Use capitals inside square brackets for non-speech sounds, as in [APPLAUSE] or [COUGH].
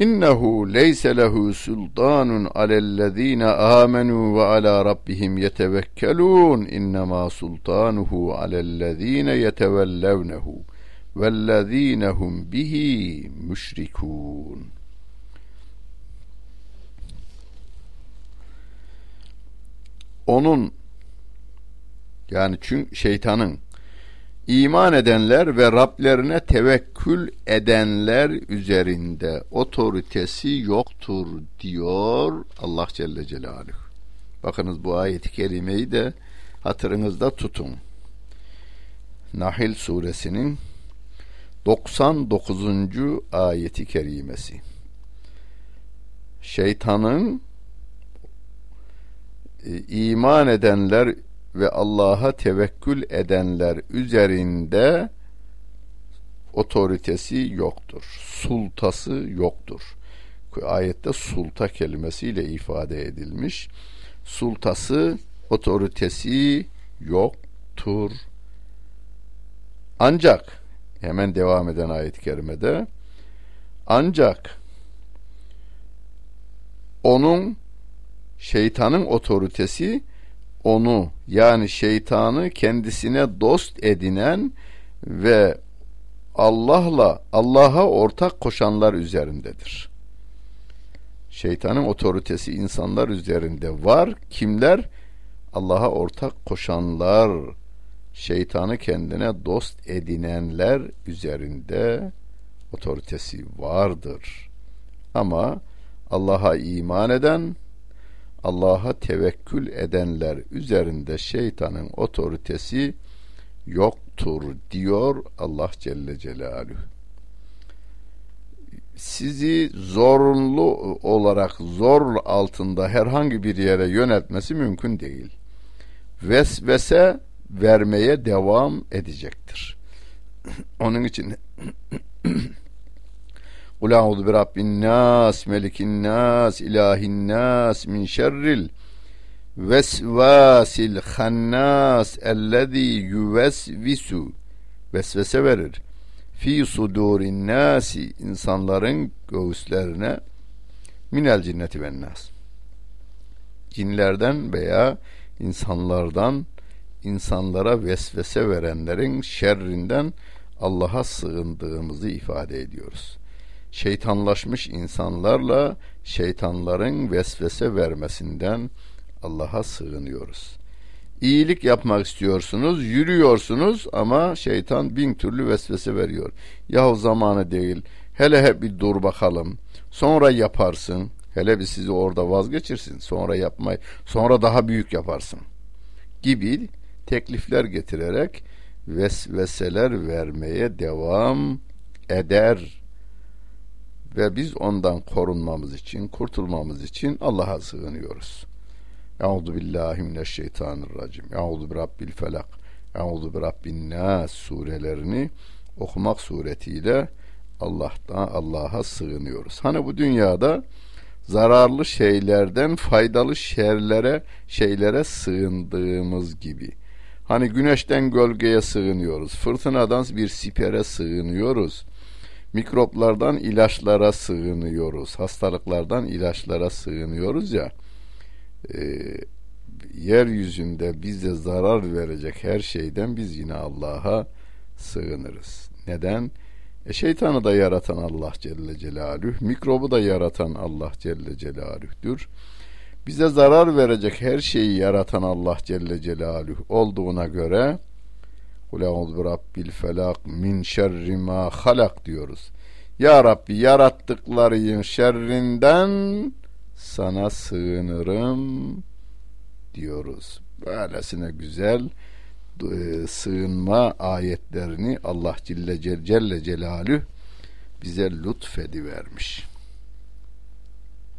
İnnehu leyse lehu sultanun alellezine amenu ve ala rabbihim yetevekkelun innema sultanuhu alellezine yetevellevnehu vellezine bihi müşrikun. Onun yani çünkü şeytanın iman edenler ve Rablerine tevekkül edenler üzerinde otoritesi yoktur diyor Allah Celle Celaluhu. Bakınız bu ayet-i kerimeyi de hatırınızda tutun. Nahil suresinin 99. ayeti kerimesi. Şeytanın e, iman edenler ve Allah'a tevekkül edenler üzerinde otoritesi yoktur. Sultası yoktur. Ayette sulta kelimesiyle ifade edilmiş. Sultası, otoritesi yoktur. Ancak hemen devam eden ayet-i kerimede ancak onun şeytanın otoritesi onu yani şeytanı kendisine dost edinen ve Allah'la Allah'a ortak koşanlar üzerindedir. Şeytanın otoritesi insanlar üzerinde var. Kimler? Allah'a ortak koşanlar, şeytanı kendine dost edinenler üzerinde otoritesi vardır. Ama Allah'a iman eden Allah'a tevekkül edenler üzerinde şeytanın otoritesi yoktur diyor Allah Celle Celaluhu. Sizi zorunlu olarak zor altında herhangi bir yere yöneltmesi mümkün değil. Vesvese vermeye devam edecektir. [CLEARS THROAT] Onun için [CLEARS THROAT] Kul a'udhu bi rabbin nas, melikin nas, ilahin nas min şerril vesvasil hannas ellezî yüvesvisu vesvese verir. Fi sudurin nasi insanların göğüslerine minel cinneti ve nas. Cinlerden veya insanlardan insanlara vesvese verenlerin şerrinden Allah'a sığındığımızı ifade ediyoruz şeytanlaşmış insanlarla şeytanların vesvese vermesinden Allah'a sığınıyoruz. İyilik yapmak istiyorsunuz, yürüyorsunuz ama şeytan bin türlü vesvese veriyor. Yahu zamanı değil, hele hep bir dur bakalım, sonra yaparsın, hele bir sizi orada vazgeçirsin, sonra yapmayı, sonra daha büyük yaparsın gibi teklifler getirerek vesveseler vermeye devam eder ve biz ondan korunmamız için, kurtulmamız için Allah'a sığınıyoruz. Euzu billahi mineşşeytanirracim. Euzu bi rabbil felak. Euzu bi rabbin nas surelerini okumak suretiyle Allah'tan Allah'a sığınıyoruz. Hani bu dünyada zararlı şeylerden faydalı şerlere, şeylere sığındığımız gibi. Hani güneşten gölgeye sığınıyoruz, fırtınadan bir sipere sığınıyoruz mikroplardan ilaçlara sığınıyoruz. Hastalıklardan ilaçlara sığınıyoruz ya. E, yeryüzünde bize zarar verecek her şeyden biz yine Allah'a sığınırız. Neden? E şeytanı da yaratan Allah Celle Celaluhu, mikrobu da yaratan Allah Celle Celaluhu'dur. Bize zarar verecek her şeyi yaratan Allah Celle Celaluhu olduğuna göre Kul eûzu rabbil felak min şerri ma halak diyoruz. Ya Rabbi yarattıkların şerrinden sana sığınırım diyoruz. Böylesine güzel e, sığınma ayetlerini Allah Celle, Celle Celaluhu bize lütfedivermiş. vermiş.